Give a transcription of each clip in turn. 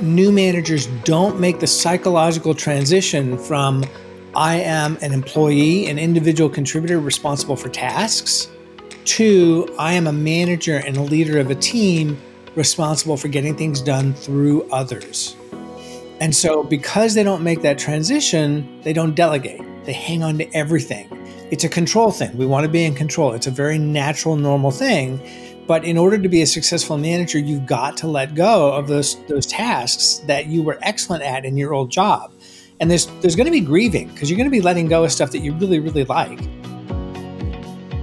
new managers don't make the psychological transition from I am an employee, an individual contributor responsible for tasks, to I am a manager and a leader of a team responsible for getting things done through others. And so, because they don't make that transition, they don't delegate, they hang on to everything. It's a control thing. We want to be in control. It's a very natural, normal thing. But in order to be a successful manager, you've got to let go of those those tasks that you were excellent at in your old job. And there's there's going to be grieving because you're going to be letting go of stuff that you really really like.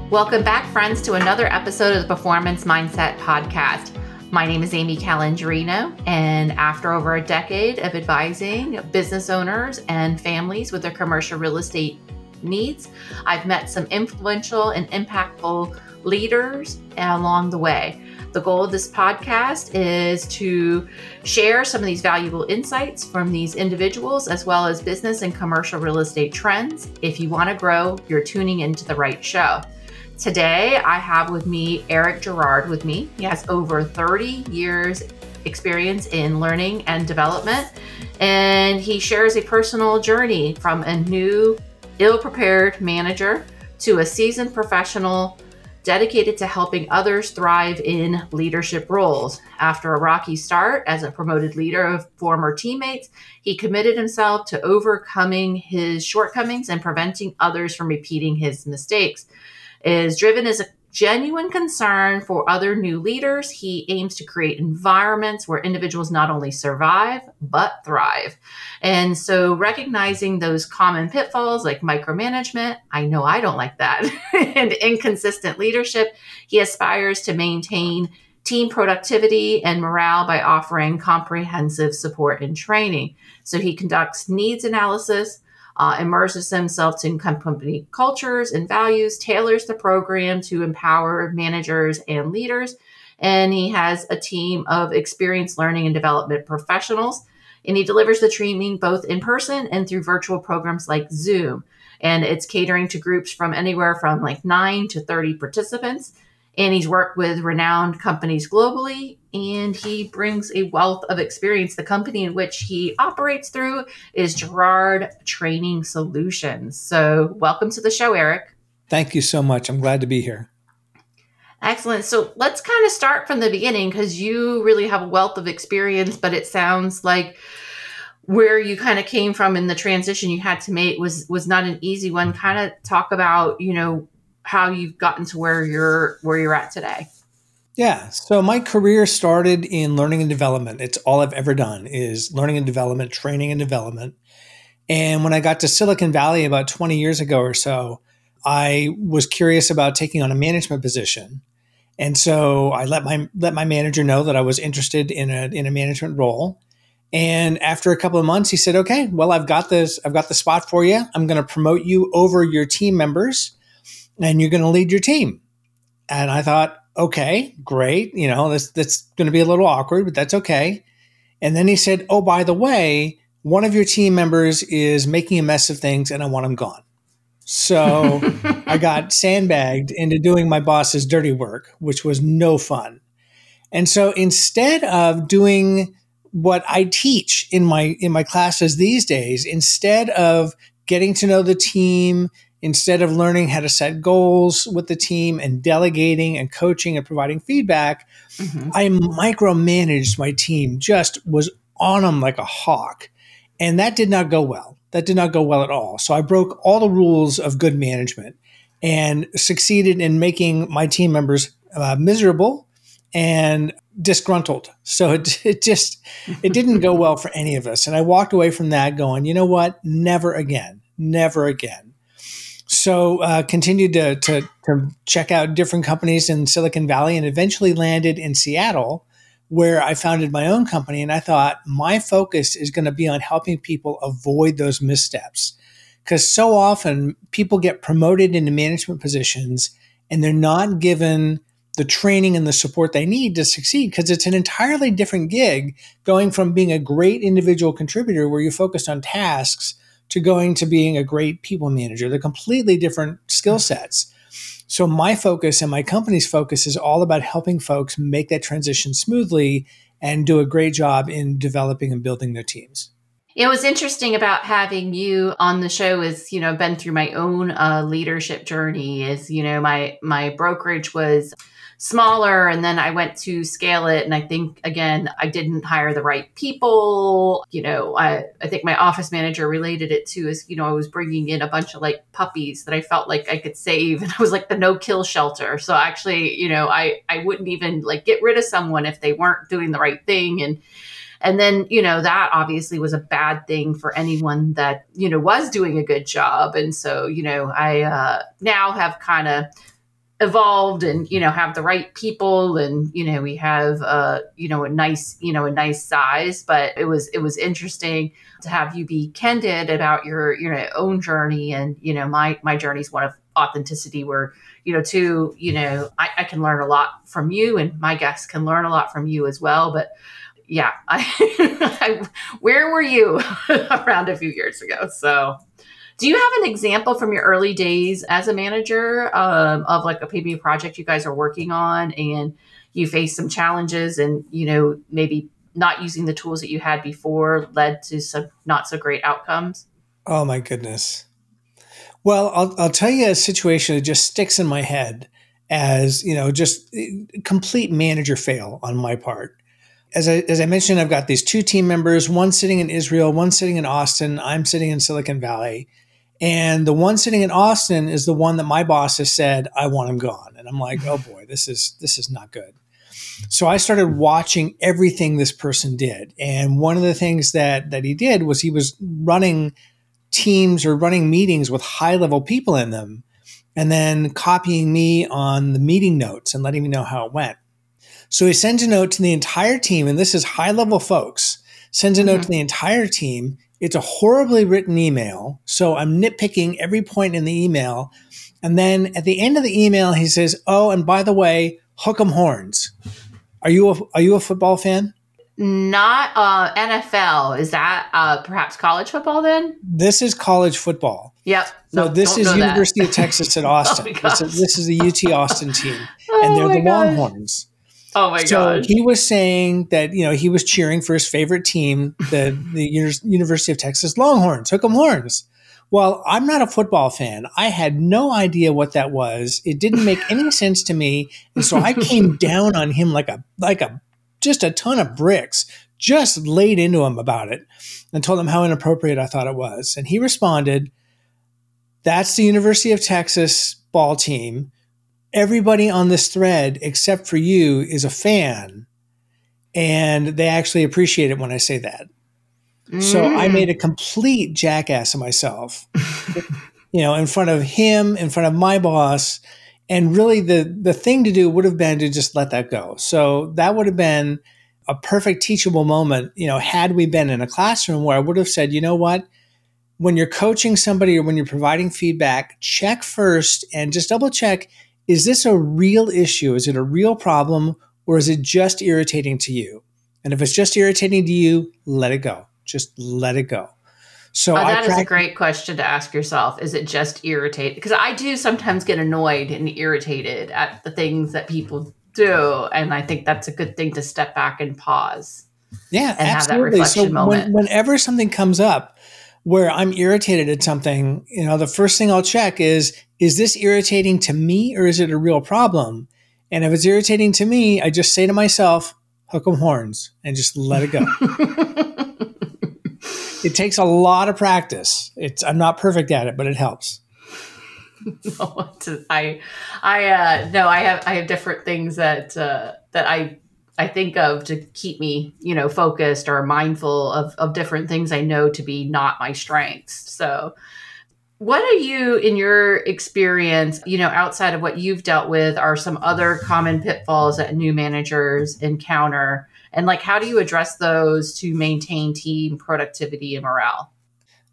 Welcome back, friends, to another episode of the Performance Mindset Podcast. My name is Amy Calandrino, and after over a decade of advising business owners and families with their commercial real estate needs, I've met some influential and impactful leaders along the way. The goal of this podcast is to share some of these valuable insights from these individuals, as well as business and commercial real estate trends. If you want to grow, you're tuning into the right show. Today, I have with me Eric Girard with me. He has over 30 years experience in learning and development, and he shares a personal journey from a new, ill prepared manager to a seasoned professional dedicated to helping others thrive in leadership roles. After a rocky start as a promoted leader of former teammates, he committed himself to overcoming his shortcomings and preventing others from repeating his mistakes. Is driven as a genuine concern for other new leaders. He aims to create environments where individuals not only survive, but thrive. And so, recognizing those common pitfalls like micromanagement, I know I don't like that, and inconsistent leadership, he aspires to maintain team productivity and morale by offering comprehensive support and training. So, he conducts needs analysis uh, immerses themselves in company cultures and values, tailors the program to empower managers and leaders. And he has a team of experienced learning and development professionals. And he delivers the training both in person and through virtual programs like Zoom. And it's catering to groups from anywhere from like nine to 30 participants and he's worked with renowned companies globally and he brings a wealth of experience. The company in which he operates through is girard training solutions. So welcome to the show eric. Thank you so much. I'm glad to be here. Excellent. So let's kind of start from the beginning because you really have a wealth of experience but it sounds like where you kind of came from in the transition you had to make was was not an easy one. Kind of talk about you know how you've gotten to where you're where you're at today. Yeah. So my career started in learning and development. It's all I've ever done is learning and development, training and development. And when I got to Silicon Valley about 20 years ago or so, I was curious about taking on a management position. And so I let my let my manager know that I was interested in a in a management role. And after a couple of months, he said, "Okay, well, I've got this. I've got the spot for you. I'm going to promote you over your team members and you're going to lead your team. And I thought, okay, great. You know, this that's going to be a little awkward, but that's okay. And then he said, oh, by the way, one of your team members is making a mess of things and I want him gone. So I got sandbagged into doing my boss's dirty work, which was no fun. And so instead of doing what I teach in my in my classes these days, instead of getting to know the team instead of learning how to set goals with the team and delegating and coaching and providing feedback, mm-hmm. I micromanaged my team, just was on them like a hawk. And that did not go well. That did not go well at all. So I broke all the rules of good management and succeeded in making my team members uh, miserable and disgruntled. So it, it just it didn't go well for any of us. And I walked away from that going, you know what? Never again. Never again. So uh, continued to, to, to check out different companies in Silicon Valley and eventually landed in Seattle, where I founded my own company. And I thought my focus is going to be on helping people avoid those missteps. Because so often people get promoted into management positions and they're not given the training and the support they need to succeed because it's an entirely different gig going from being a great individual contributor where you're focused on tasks to going to being a great people manager. They're completely different skill sets. So my focus and my company's focus is all about helping folks make that transition smoothly and do a great job in developing and building their teams. It was interesting about having you on the show is, you know, been through my own uh, leadership journey is, you know, my, my brokerage was smaller and then I went to scale it. And I think, again, I didn't hire the right people. You know, I, I think my office manager related it to is, you know, I was bringing in a bunch of like puppies that I felt like I could save. And I was like the no kill shelter. So actually, you know, I, I wouldn't even like get rid of someone if they weren't doing the right thing. And, and then, you know, that obviously was a bad thing for anyone that, you know, was doing a good job. And so, you know, I uh, now have kind of evolved and you know have the right people and you know we have uh you know a nice you know a nice size but it was it was interesting to have you be candid about your you know, own journey. And you know my my journey is one of authenticity where you know to you know I, I can learn a lot from you and my guests can learn a lot from you as well. But yeah I, I where were you around a few years ago? So do you have an example from your early days as a manager um, of like a PB project you guys are working on and you faced some challenges and, you know, maybe not using the tools that you had before led to some not so great outcomes? Oh, my goodness. Well, I'll, I'll tell you a situation that just sticks in my head as, you know, just eh, complete manager fail on my part as I, as I mentioned, I've got these two team members, one sitting in Israel, one sitting in Austin. I'm sitting in Silicon Valley. And the one sitting in Austin is the one that my boss has said, I want him gone. And I'm like, oh boy, this is this is not good. So I started watching everything this person did. And one of the things that that he did was he was running teams or running meetings with high level people in them and then copying me on the meeting notes and letting me know how it went. So he sends a note to the entire team, and this is high level folks, sends a note mm-hmm. to the entire team it's a horribly written email. So I'm nitpicking every point in the email. And then at the end of the email, he says, Oh, and by the way, hook 'em horns. Are you a, are you a football fan? Not uh, NFL. Is that uh, perhaps college football then? This is college football. Yep. So this is University that. of Texas at Austin. oh this, is, this, is, the UT Austin team, oh and they're the gosh. Longhorns. Oh my so he was saying that you know he was cheering for his favorite team, the the University of Texas Longhorns, Hook 'em Horns. Well, I'm not a football fan. I had no idea what that was. It didn't make any sense to me, and so I came down on him like a like a just a ton of bricks. Just laid into him about it and told him how inappropriate I thought it was. And he responded, "That's the University of Texas ball team everybody on this thread except for you is a fan and they actually appreciate it when I say that. Mm. So I made a complete jackass of myself, you know, in front of him, in front of my boss. And really the, the thing to do would have been to just let that go. So that would have been a perfect teachable moment, you know, had we been in a classroom where I would have said, you know what, when you're coaching somebody or when you're providing feedback, check first and just double check is this a real issue? Is it a real problem or is it just irritating to you? And if it's just irritating to you, let it go. Just let it go. So oh, that is a great question to ask yourself. Is it just irritated? Because I do sometimes get annoyed and irritated at the things that people do, and I think that's a good thing to step back and pause. Yeah, and absolutely. so when, whenever something comes up where I'm irritated at something, you know, the first thing I'll check is is this irritating to me or is it a real problem? And if it's irritating to me, I just say to myself, hook 'em horns and just let it go. it takes a lot of practice. It's I'm not perfect at it, but it helps. no, I, I, uh, no, I have, I have different things that, uh, that I, I think of to keep me, you know, focused or mindful of, of different things I know to be not my strengths. So, what are you, in your experience, you know, outside of what you've dealt with, are some other common pitfalls that new managers encounter? And like, how do you address those to maintain team productivity and morale?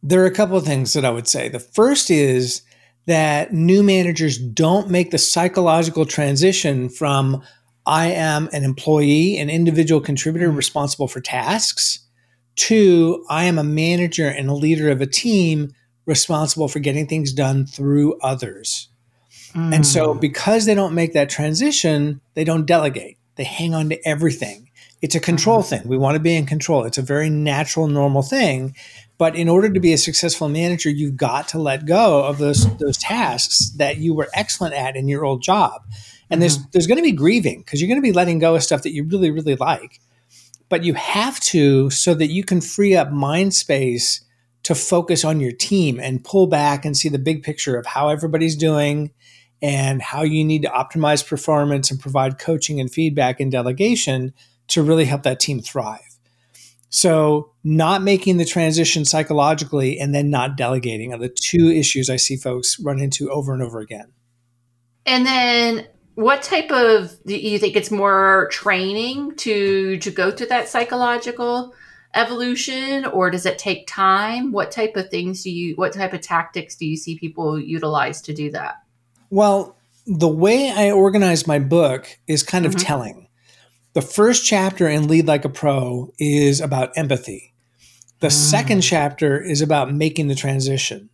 There are a couple of things that I would say. The first is that new managers don't make the psychological transition from I am an employee, an individual contributor mm-hmm. responsible for tasks, to I am a manager and a leader of a team responsible for getting things done through others. Mm. And so, mm. because they don't make that transition, they don't delegate. They hang on to everything. It's a control mm-hmm. thing. We want to be in control. It's a very natural, normal thing. But in order to be a successful manager, you've got to let go of those those tasks that you were excellent at in your old job. And there's mm-hmm. there's going to be grieving because you're going to be letting go of stuff that you really really like. But you have to so that you can free up mind space to focus on your team and pull back and see the big picture of how everybody's doing and how you need to optimize performance and provide coaching and feedback and delegation to really help that team thrive. So, not making the transition psychologically and then not delegating are the two issues I see folks run into over and over again. And then what type of do you think it's more training to to go through that psychological evolution or does it take time? What type of things do you what type of tactics do you see people utilize to do that? Well the way i organize my book is kind of mm-hmm. telling. The first chapter in lead like a pro is about empathy. The mm. second chapter is about making the transition.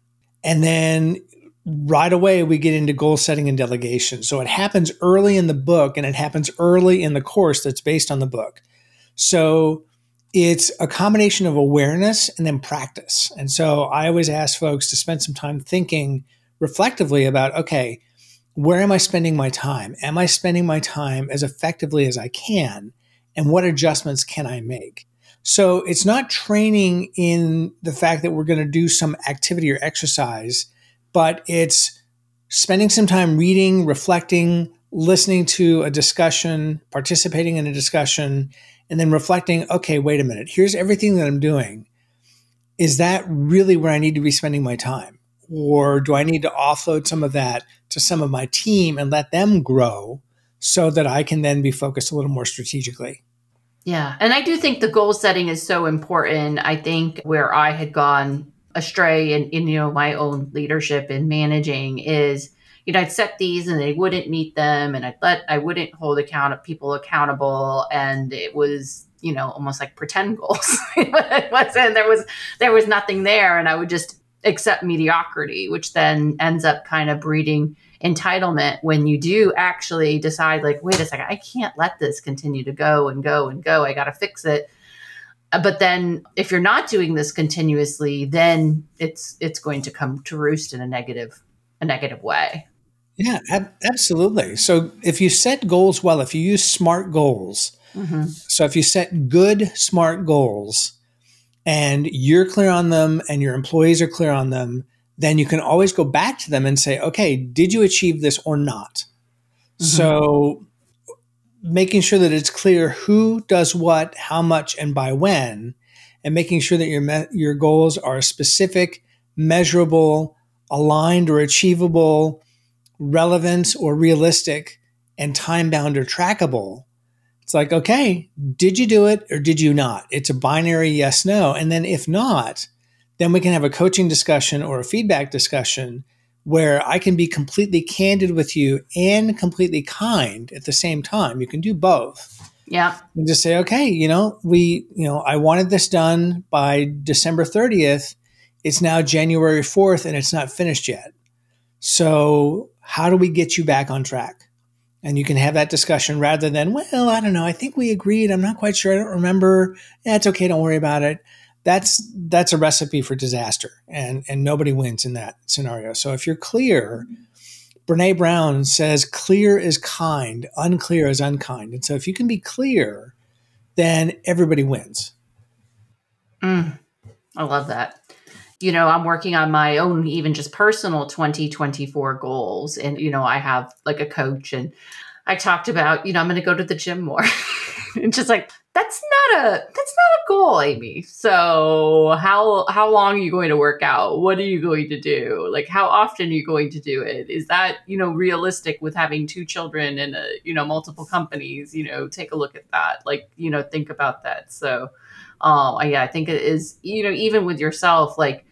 And then right away we get into goal setting and delegation. So it happens early in the book and it happens early in the course that's based on the book. So it's a combination of awareness and then practice. And so I always ask folks to spend some time thinking reflectively about okay, where am I spending my time? Am I spending my time as effectively as I can? And what adjustments can I make? So it's not training in the fact that we're going to do some activity or exercise but it's spending some time reading, reflecting, listening to a discussion, participating in a discussion, and then reflecting, okay, wait a minute, here's everything that I'm doing. Is that really where I need to be spending my time? Or do I need to offload some of that to some of my team and let them grow so that I can then be focused a little more strategically? Yeah. And I do think the goal setting is so important. I think where I had gone astray in, in you know my own leadership and managing is you know I'd set these and they wouldn't meet them and I'd let I wouldn't hold account of people accountable and it was you know almost like pretend goals. It wasn't there was there was nothing there and I would just accept mediocrity which then ends up kind of breeding entitlement when you do actually decide like wait a second I can't let this continue to go and go and go. I got to fix it but then if you're not doing this continuously then it's it's going to come to roost in a negative a negative way yeah ab- absolutely so if you set goals well if you use smart goals mm-hmm. so if you set good smart goals and you're clear on them and your employees are clear on them then you can always go back to them and say okay did you achieve this or not mm-hmm. so making sure that it's clear who does what, how much, and by when, and making sure that your me- your goals are specific, measurable, aligned or achievable, relevant or realistic, and time bound or trackable. It's like, okay, did you do it or did you not? It's a binary yes no. And then if not, then we can have a coaching discussion or a feedback discussion where I can be completely candid with you and completely kind at the same time. You can do both. Yeah. And just say, okay, you know, we, you know, I wanted this done by December 30th. It's now January 4th and it's not finished yet. So, how do we get you back on track? And you can have that discussion rather than, well, I don't know. I think we agreed. I'm not quite sure. I don't remember. Yeah, it's okay. Don't worry about it that's that's a recipe for disaster and and nobody wins in that scenario. So if you're clear brene brown says clear is kind unclear is unkind. And so if you can be clear then everybody wins. Mm, i love that. You know i'm working on my own even just personal 2024 goals. And you know i have like a coach and i talked about you know i'm going to go to the gym more. And just like that's not a that's not a goal amy. So how how long are you going to work out? What are you going to do? Like how often are you going to do it? Is that you know realistic with having two children and a, you know multiple companies you know take a look at that like you know think about that. So um yeah i think it is you know even with yourself like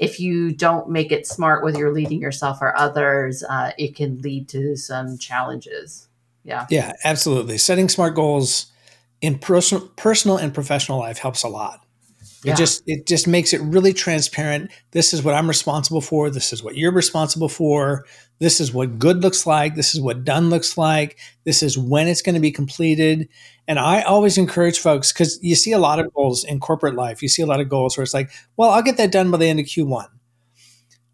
if you don't make it smart whether you're leading yourself or others uh, it can lead to some challenges. Yeah. Yeah absolutely. Setting smart goals in personal personal and professional life helps a lot. It Yeah. just it just makes it really transparent. This is what I'm responsible for. This is what you're responsible for. This is what good looks like. This is what done looks like. This is when it's going to be completed. And I always encourage folks because you see a lot of goals in corporate life. You see a lot of goals where it's like, well, I'll get that done by the end of Q1.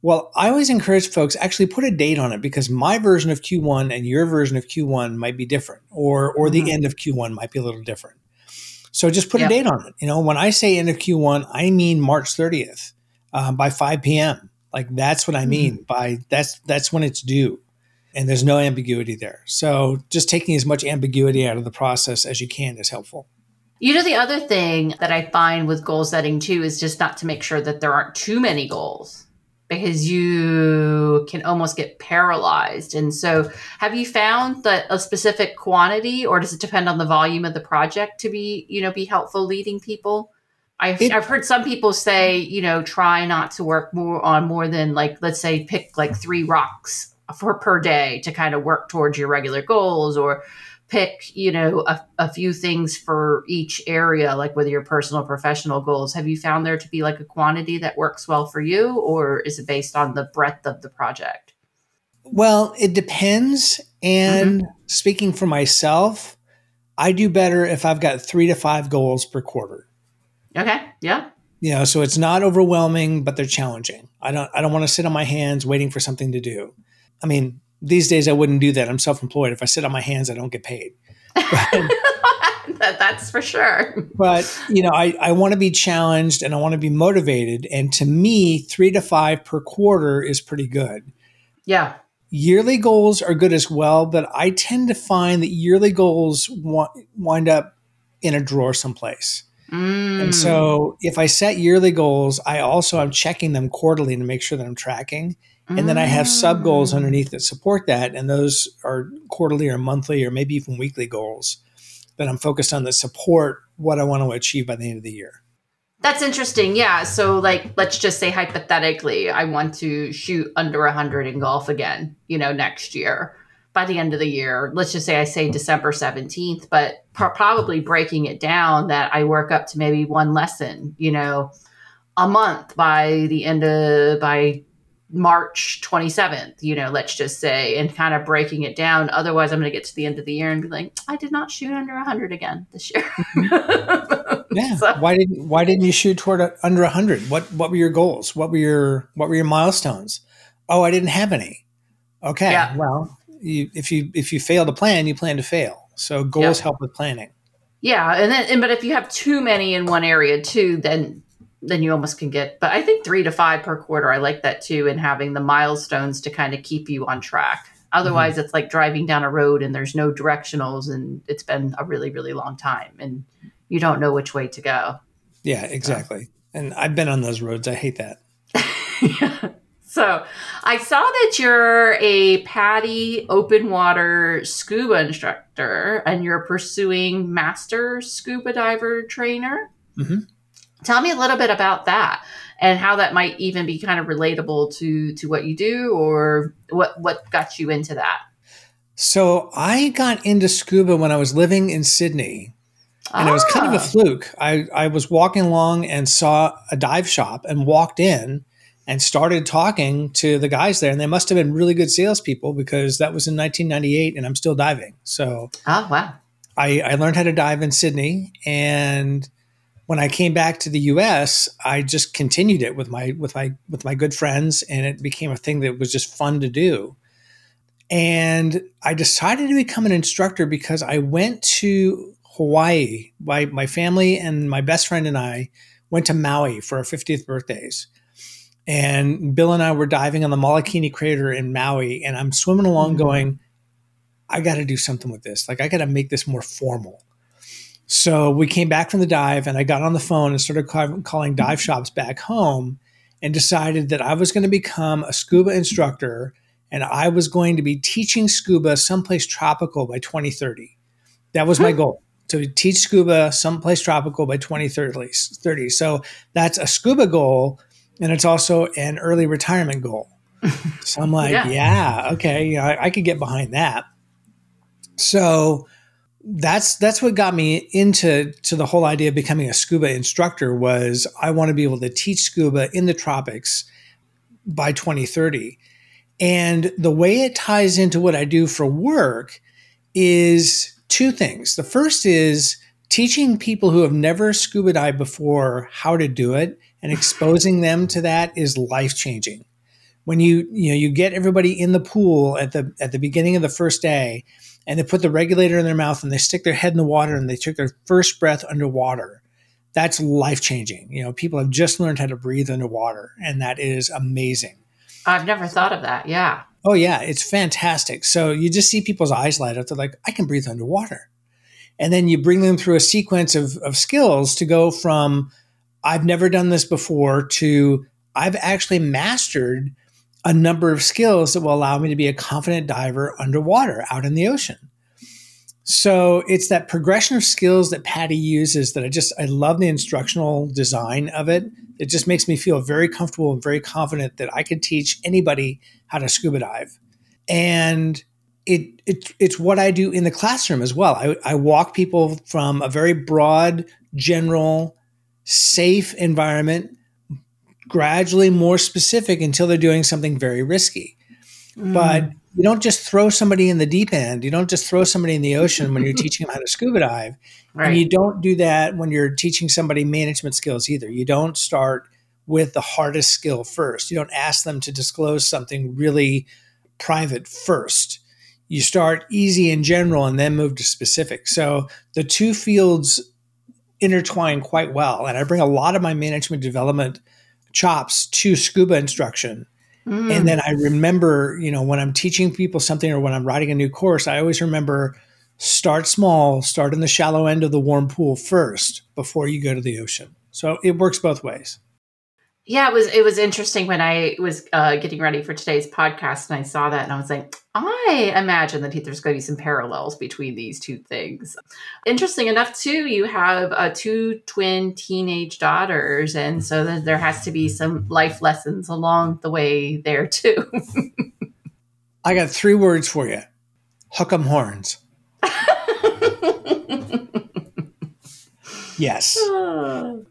Well, I always encourage folks actually put a date on it because my version of Q1 and your version of Q1 might be different, or or Mhm. the end of Q1 might be a little different. So just put Yep. a date on it. You know, when I say end of Q1, I mean March 30th uh, by 5 p.m. Like that's what I mean by that's that's when it's due, and there's no ambiguity there. So just taking as much ambiguity out of the process as you can is helpful. You know, the other thing that I find with goal setting too is just not to make sure that there aren't too many goals because you can almost get paralyzed. And so, have you found that a specific quantity, or does it depend on the volume of the project to be, you know, be helpful leading people? I've, It- I've heard some people say, you know, try not to work more on more than like, let's say, pick like three rocks for per day to kind of work towards your regular goals or pick you know a, a few things for each area like whether your personal professional goals have you found there to be like a quantity that works well for you or is it based on the breadth of the project Well, it depends. And mm-hmm. speaking for myself, I do better if I've got three to five goals per quarter. okay yeah You know, so it's not overwhelming, but they're challenging. I don't I don't want to sit on my hands waiting for something to do. I mean, these days I wouldn't do that. I'm self-employed. If I sit on my hands, I don't get paid. that, that's for sure But you know, I, I want to be challenged and I want to be motivated. And to me, three to five per quarter is pretty good. yeah Yearly goals are good as well, but I tend to find that yearly goals wind up in a drawer someplace. Mm. And so if I set yearly goals, I also am checking them quarterly to make sure that I'm tracking. And then I have sub goals Mm. underneath that support that. And those are quarterly or monthly or maybe even weekly goals that I'm focused on that support what I want to achieve by the end of the year. That's interesting. Yeah. So, like, let's just say hypothetically, I want to shoot under 100 in golf again, you know, next year by the end of the year. Let's just say I say December 17th, but pro- probably breaking it down that I work up to maybe one lesson, you know, a month by the end of, by March 27th, you know, let's just say, and kind of breaking it down. Otherwise, I'm going to get to the end of the year and be like, I did not shoot under 100 again this year. Mm-hmm. Yeah. So- why didn't Why didn't you shoot toward a, under hundred? What What were your goals? What were your What were your milestones? Oh, I didn't have any. Okay. Yeah. Well, you, if you if you fail to plan, you plan to fail. So goals Yep. help with planning. Yeah, and then and, but if you have too many in one area too, then then you almost can get. But I think three to five per quarter. I like that too, and having the milestones to kind of keep you on track. Otherwise, it's like driving down a road and there's no directionals, and it's been a really really long time, and you don't know which way to go. Yeah, exactly. And I've been on those roads. I hate that. yeah. So I saw that you're a PADI open water scuba instructor and you're pursuing master scuba diver trainer. Mhm. Tell me a little bit about that and how that might even be kind of relatable to to what you do or what what got you into that. So I got into scuba when I was living in Sydney, and it was kind of a Ah. fluke. I, I was walking along and saw a dive shop and walked in and started talking to the guys there. And they must have been really good salespeople because that was in 1998 and I'm still diving. So Oh wow. I, I learned how to dive in Sydney. And when I came back to the US, I just continued it with my with my with my good friends and it became a thing that was just fun to do. And I decided to become an instructor because I went to Hawaii. My, my family and my best friend and I went to Maui for our 50th birthdays. And Bill and I were diving on the Molokini crater in Maui. And I'm swimming along Mhm. going, I got to do something with this. Like, I got to make this more formal. So we came back from the dive and I got on the phone and started ca- calling dive shops back home and decided that I was going to become a scuba instructor and I was going to be teaching scuba someplace tropical by 2030. That was my Hmm. goal to teach scuba someplace tropical by 2030. So that's a scuba goal and it's also an early retirement goal. So I'm like, Yeah. yeah, okay, you know, I, I could get behind that. So that's that's what got me into to the whole idea of becoming a scuba instructor was I want to be able to teach scuba in the tropics by 2030. And the way it ties into what I do for work is two things. The first is teaching people who have never scuba dived before how to do it and exposing them to that is life changing. When you you know you get everybody in the pool at the at the beginning of the first day and they put the regulator in their mouth and they stick their head in the water and they took their first breath underwater. That's life changing. You know, people have just learned how to breathe underwater and that is amazing. I've never thought of that. Yeah. Oh yeah, it's fantastic. So you just see people's eyes light up. They're like, I can breathe underwater. And then you bring them through a sequence of, of skills to go from I've never done this before to I've actually mastered a number of skills that will allow me to be a confident diver underwater out in the ocean. So it's that progression of skills that PADI uses that I just I love the instructional design of it. It just makes me feel very comfortable and very confident that I could teach anybody how to scuba dive. And it, it it's what I do in the classroom as well. I, I walk people from a very broad, general, safe environment, gradually more specific until they're doing something very risky. Mm. But you don't just throw somebody in the deep end. You don't just throw somebody in the ocean when you're teaching them how to scuba dive. Right. And you don't do that when you're teaching somebody management skills either. You don't start with the hardest skill first. You don't ask them to disclose something really private first you start easy in general and then move to specific. So the two fields intertwine quite well. And I bring a lot of my management development chops to scuba instruction. Mm. And then I remember, you know, when I'm teaching people something or when I'm writing a new course, I always remember start small, start in the shallow end of the warm pool first before you go to the ocean. So it works both ways. Yeah, it was it was interesting when I was uh, getting ready for today's podcast and I saw that and I was like, I imagine that there's going to be some parallels between these two things. Interesting enough, too, you have uh, two twin teenage daughters, and so there has to be some life lessons along the way there too. I got three words for you: hook 'em horns. Yes.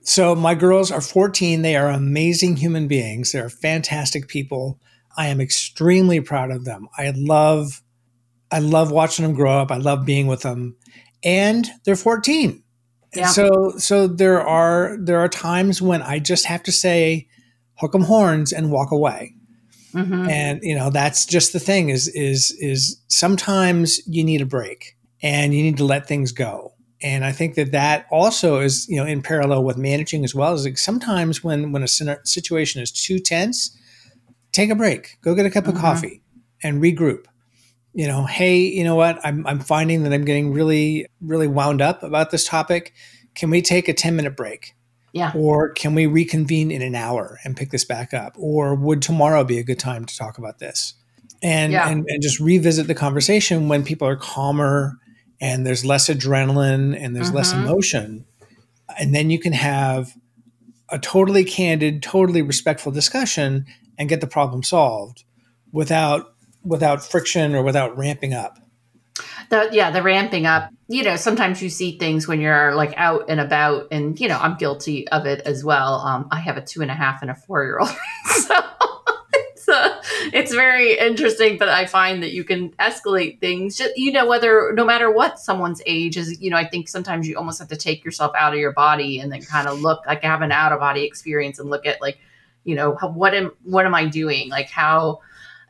so my girls are 14. They are amazing human beings. They're fantastic people. I am extremely proud of them. I love I love watching them grow up. I love being with them. And they're 14. Yeah. So so there are there are times when I just have to say hook 'em horns and walk away. Mm-hmm. And you know, that's just the thing is is is sometimes you need a break and you need to let things go and I think that that also is you know in parallel with managing as well. Is like sometimes when when a situation is too tense, take a break, go get a cup mm-hmm. of coffee, and regroup. You know, hey, you know what? I'm I'm finding that I'm getting really really wound up about this topic. Can we take a ten minute break? Yeah. Or can we reconvene in an hour and pick this back up? Or would tomorrow be a good time to talk about this? And yeah. and, and just revisit the conversation when people are calmer and there's less adrenaline and there's less mm-hmm. emotion and then you can have a totally candid totally respectful discussion and get the problem solved without without friction or without ramping up. The yeah the ramping up. You know sometimes you see things when you're like out and about and you know i'm guilty of it as well. Um, i have a two and a half and a four year old so it's very interesting, but I find that you can escalate things. Just, you know, whether no matter what someone's age is, you know, I think sometimes you almost have to take yourself out of your body and then kind of look like have an out of body experience and look at like, you know, what am what am I doing? Like how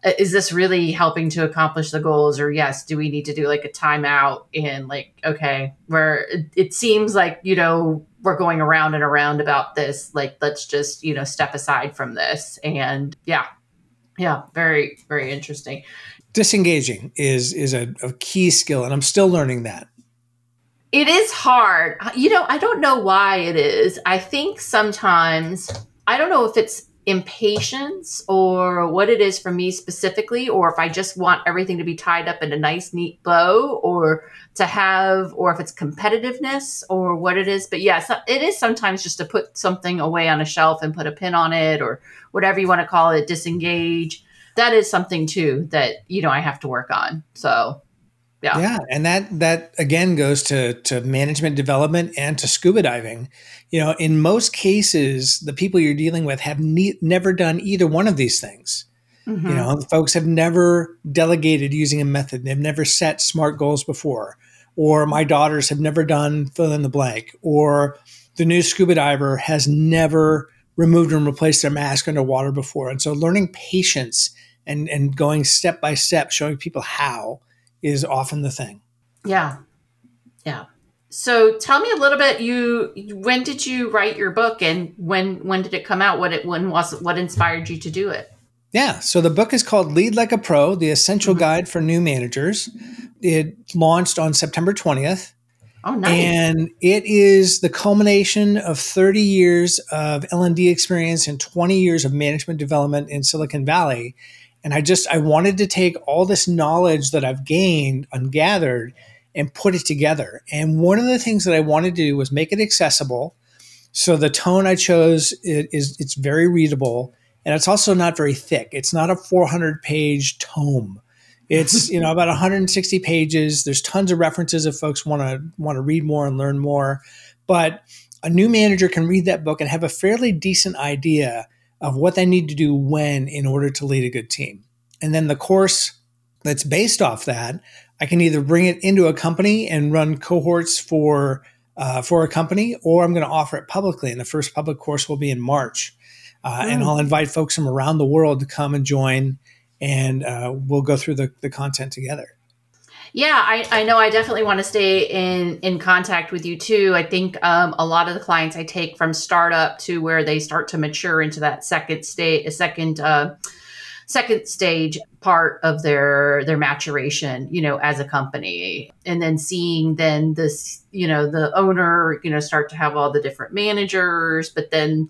uh, this really helping to accomplish the goals or yes do we need to do like a timeout and like okay where it, it, seems like you know we're going around and around about this like let's just you know step aside from this and yeah yeah, very, very interesting. Disengaging is is a, a key skill, and I'm still learning that. It is hard. You know, I don't know why it is. I think sometimes I don't know if it's impatience or what it is for me specifically, or if I just want everything to be tied up in a nice, neat bow, or to have, or if it's competitiveness or what it is. But yes, it is sometimes just to put something away on a shelf and put a pin on it, or whatever you want to call it, disengage. That is something too that, you know, I have to work on. So Yeah. Yeah, and that that again goes to to management development and to scuba diving. You know, in most cases, the people you're dealing with have ne- never done either one of these things. Mm-hmm. You know, folks have never delegated using a method. They've never set smart goals before, or my daughters have never done fill in the blank, or the new scuba diver has never removed and replaced their mask underwater before. And so, learning patience and and going step by step, showing people how is often the thing. Yeah. Yeah. So tell me a little bit you when did you write your book and when when did it come out what it when was what inspired you to do it? Yeah, so the book is called Lead Like a Pro: The Essential mm-hmm. Guide for New Managers. It launched on September 20th. Oh, nice. And it is the culmination of 30 years of L&D experience and 20 years of management development in Silicon Valley and i just i wanted to take all this knowledge that i've gained and gathered and put it together. And one of the things that i wanted to do was make it accessible. So the tone i chose is it's very readable and it's also not very thick. It's not a 400 page tome. It's you know about 160 pages. There's tons of references if folks want to want to read more and learn more. But a new manager can read that book and have a fairly decent idea of what they need to do when in order to lead a good team. And then the course that's based off that, I can either bring it into a company and run cohorts for uh, for a company, or I'm going to offer it publicly. And the first public course will be in March, uh, mm. and I'll invite folks from around the world to come and join, and uh, we'll go through the, the content together. Yeah, I, I know. I definitely want to stay in in contact with you too. I think um, a lot of the clients I take from startup to where they start to mature into that second state, a second uh, second stage part of their their maturation, you know, as a company, and then seeing then this, you know, the owner, you know, start to have all the different managers, but then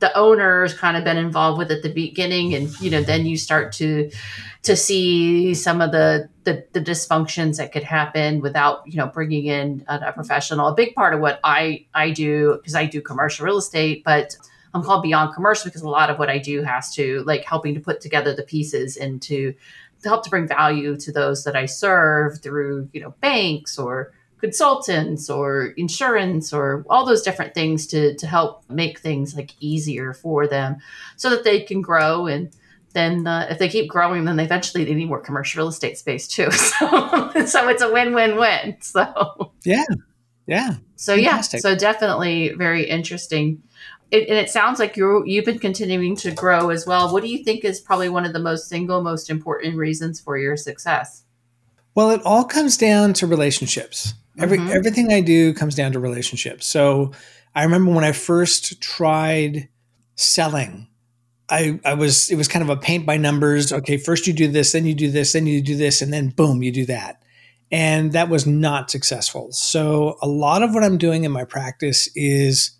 the owner's kind of been involved with at the beginning and you know then you start to to see some of the the, the dysfunctions that could happen without you know bringing in a, a professional. A big part of what i i do because i do commercial real estate but i'm called beyond commercial because a lot of what i do has to like helping to put together the pieces into to help to bring value to those that i serve through you know banks or consultants or insurance or all those different things to to help make things like easier for them so that they can grow. And then uh, if they keep growing then they eventually they need more commercial real estate space too. So so it's a win-win-win. So yeah. Yeah. So Fantastic. yeah so definitely very interesting. It, and it sounds like you you've been continuing to grow as well. What do you think is probably one of the most single most important reasons for your success? Well it all comes down to relationships Every mm-hmm. everything I do comes down to relationships. So I remember when I first tried selling, I, I was it was kind of a paint by numbers. Okay, first you do this, then you do this, then you do this, and then boom, you do that. And that was not successful. So a lot of what I'm doing in my practice is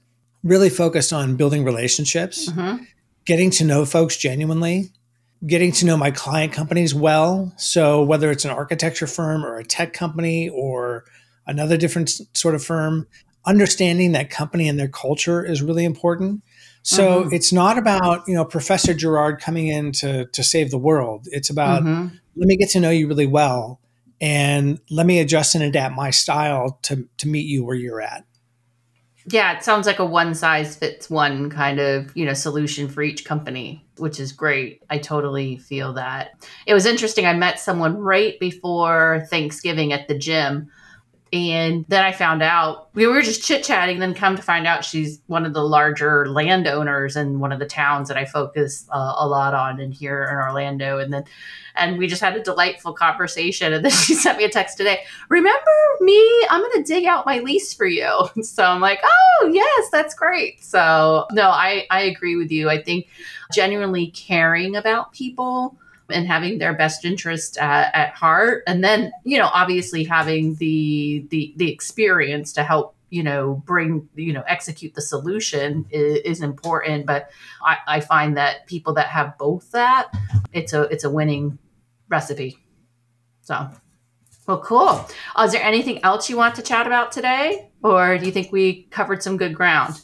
really focused on building relationships, mm-hmm. getting to know folks genuinely, getting to know my client companies well. So whether it's an architecture firm or a tech company or another different sort of firm, understanding that company and their culture is really important. So mm-hmm. it's not about, you know, Professor Girard coming in to, to save the world. It's about, mm-hmm. let me get to know you really well and let me adjust and adapt my style to, to meet you where you're at. Yeah, it sounds like a one size fits one kind of, you know, solution for each company, which is great. I totally feel that. It was interesting. I met someone right before Thanksgiving at the gym and then I found out we were just chit chatting. Then come to find out she's one of the larger landowners in one of the towns that I focus uh, a lot on in here in Orlando. And then, and we just had a delightful conversation. And then she sent me a text today. Remember me? I'm going to dig out my lease for you. So I'm like, oh yes, that's great. So no, I I agree with you. I think genuinely caring about people and having their best interest at, at heart. And then you know obviously having the the the experience to help you know bring you know execute the solution is, is, important. But I, I find that people that have both that it's a it's a winning recipe. So well cool. Uh, is there anything else you want to chat about today? Or do you think we covered some good ground?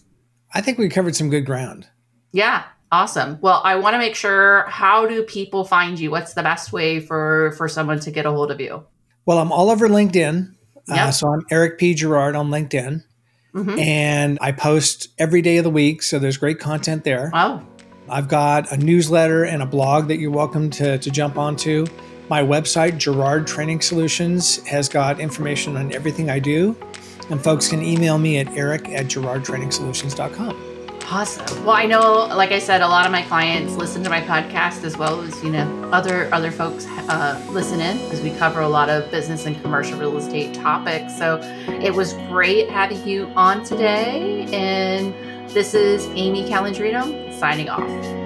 I think we covered some good ground. Yeah Awesome. Well, I want to make sure how do people find you? What's the best way for for someone to get a hold of you? Well, I'm all over LinkedIn. Uh, so I'm Eric P. Girard on LinkedIn. Mhm. And I post every day of the week. So there's great content there. Oh, I've got a newsletter and a blog that you're welcome to, to jump onto. My website, Girard Training Solutions, has got information on everything I do. And folks can email me at eric at girardtrainingsolutions.com. awesome. Well, I know, like I said, a lot of my clients listen to my podcast as well as you know other other folks uh, listen in because we cover a lot of business and commercial real estate topics. So it was great having you on today, and this is Amy Calandrino signing off.